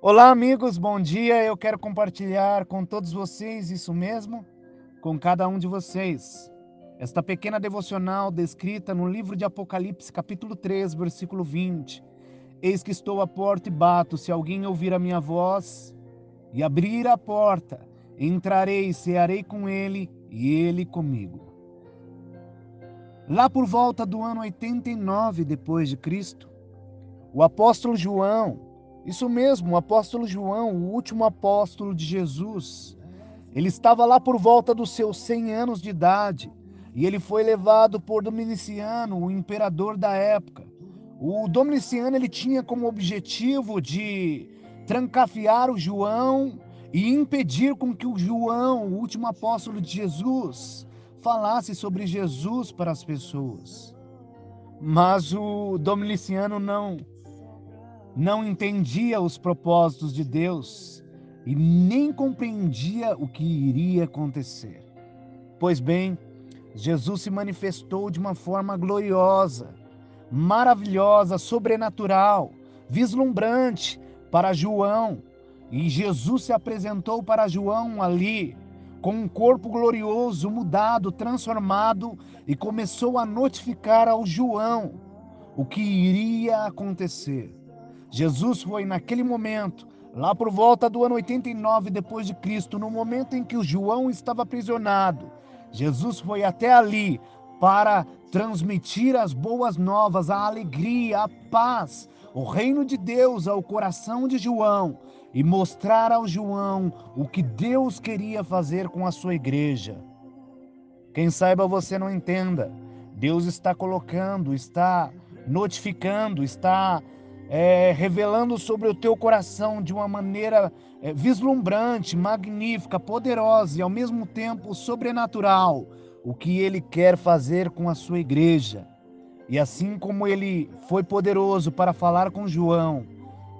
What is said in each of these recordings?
Olá, amigos, bom dia. Eu quero compartilhar com todos vocês isso mesmo, com cada um de vocês. Esta pequena devocional descrita no livro de Apocalipse, capítulo 3, versículo 20. Eis que estou à porta e bato, se alguém ouvir a minha voz e abrir a porta, entrarei e cearei com ele e ele comigo. Lá por volta do ano 89 depois de Cristo, o apóstolo João isso mesmo, o apóstolo João, o último apóstolo de Jesus, ele estava lá por volta dos seus 100 anos de idade e ele foi levado por Dominiciano, o imperador da época. O Dominiciano ele tinha como objetivo de trancafiar o João e impedir com que o João, o último apóstolo de Jesus, falasse sobre Jesus para as pessoas. Mas o Dominiciano não não entendia os propósitos de Deus e nem compreendia o que iria acontecer. Pois bem, Jesus se manifestou de uma forma gloriosa, maravilhosa, sobrenatural, vislumbrante para João. E Jesus se apresentou para João ali, com um corpo glorioso, mudado, transformado, e começou a notificar ao João o que iria acontecer. Jesus foi naquele momento, lá por volta do ano 89 depois de Cristo, no momento em que o João estava aprisionado. Jesus foi até ali para transmitir as boas novas, a alegria, a paz, o reino de Deus ao coração de João e mostrar ao João o que Deus queria fazer com a sua igreja. Quem saiba você não entenda, Deus está colocando, está notificando, está é, revelando sobre o teu coração de uma maneira é, vislumbrante, magnífica, poderosa e ao mesmo tempo sobrenatural o que ele quer fazer com a sua igreja. E assim como ele foi poderoso para falar com João,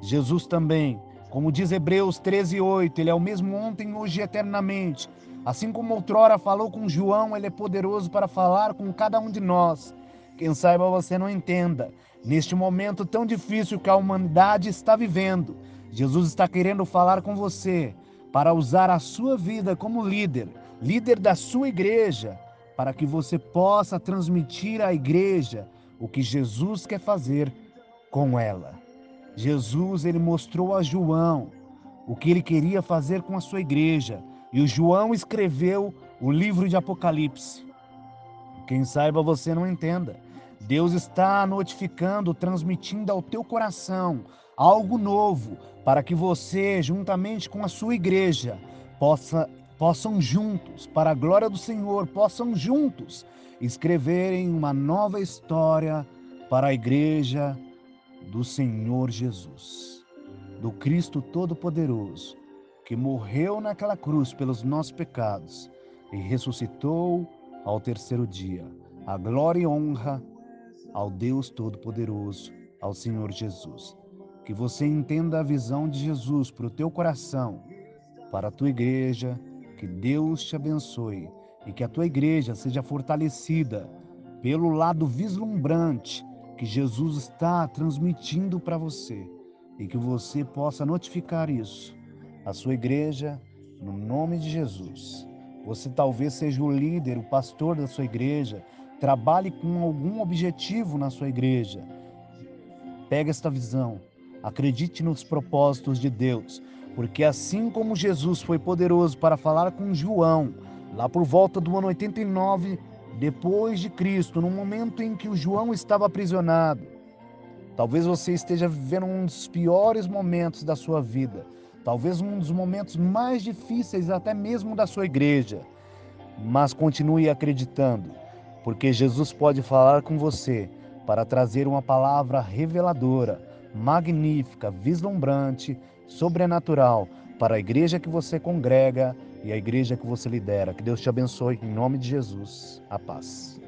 Jesus também, como diz Hebreus 13:8, ele é o mesmo ontem, hoje e eternamente. Assim como outrora falou com João, ele é poderoso para falar com cada um de nós. Quem saiba você não entenda, Neste momento tão difícil que a humanidade está vivendo, Jesus está querendo falar com você para usar a sua vida como líder, líder da sua igreja, para que você possa transmitir à igreja o que Jesus quer fazer com ela. Jesus ele mostrou a João o que ele queria fazer com a sua igreja, e o João escreveu o livro de Apocalipse. Quem saiba você não entenda, Deus está notificando, transmitindo ao teu coração algo novo para que você, juntamente com a sua igreja, possa, possam juntos, para a glória do Senhor, possam juntos escreverem uma nova história para a igreja do Senhor Jesus, do Cristo Todo-Poderoso, que morreu naquela cruz pelos nossos pecados e ressuscitou ao terceiro dia. A glória e honra ao Deus Todo-Poderoso, ao Senhor Jesus. Que você entenda a visão de Jesus para o teu coração, para a tua igreja, que Deus te abençoe e que a tua igreja seja fortalecida pelo lado vislumbrante que Jesus está transmitindo para você e que você possa notificar isso à sua igreja no nome de Jesus. Você talvez seja o líder, o pastor da sua igreja, Trabalhe com algum objetivo na sua igreja. Pega esta visão. Acredite nos propósitos de Deus, porque assim como Jesus foi poderoso para falar com João, lá por volta do ano 89 depois de Cristo, no momento em que o João estava aprisionado, talvez você esteja vivendo um dos piores momentos da sua vida, talvez um dos momentos mais difíceis até mesmo da sua igreja, mas continue acreditando porque Jesus pode falar com você para trazer uma palavra reveladora, magnífica, vislumbrante, sobrenatural para a igreja que você congrega e a igreja que você lidera. Que Deus te abençoe em nome de Jesus. A paz.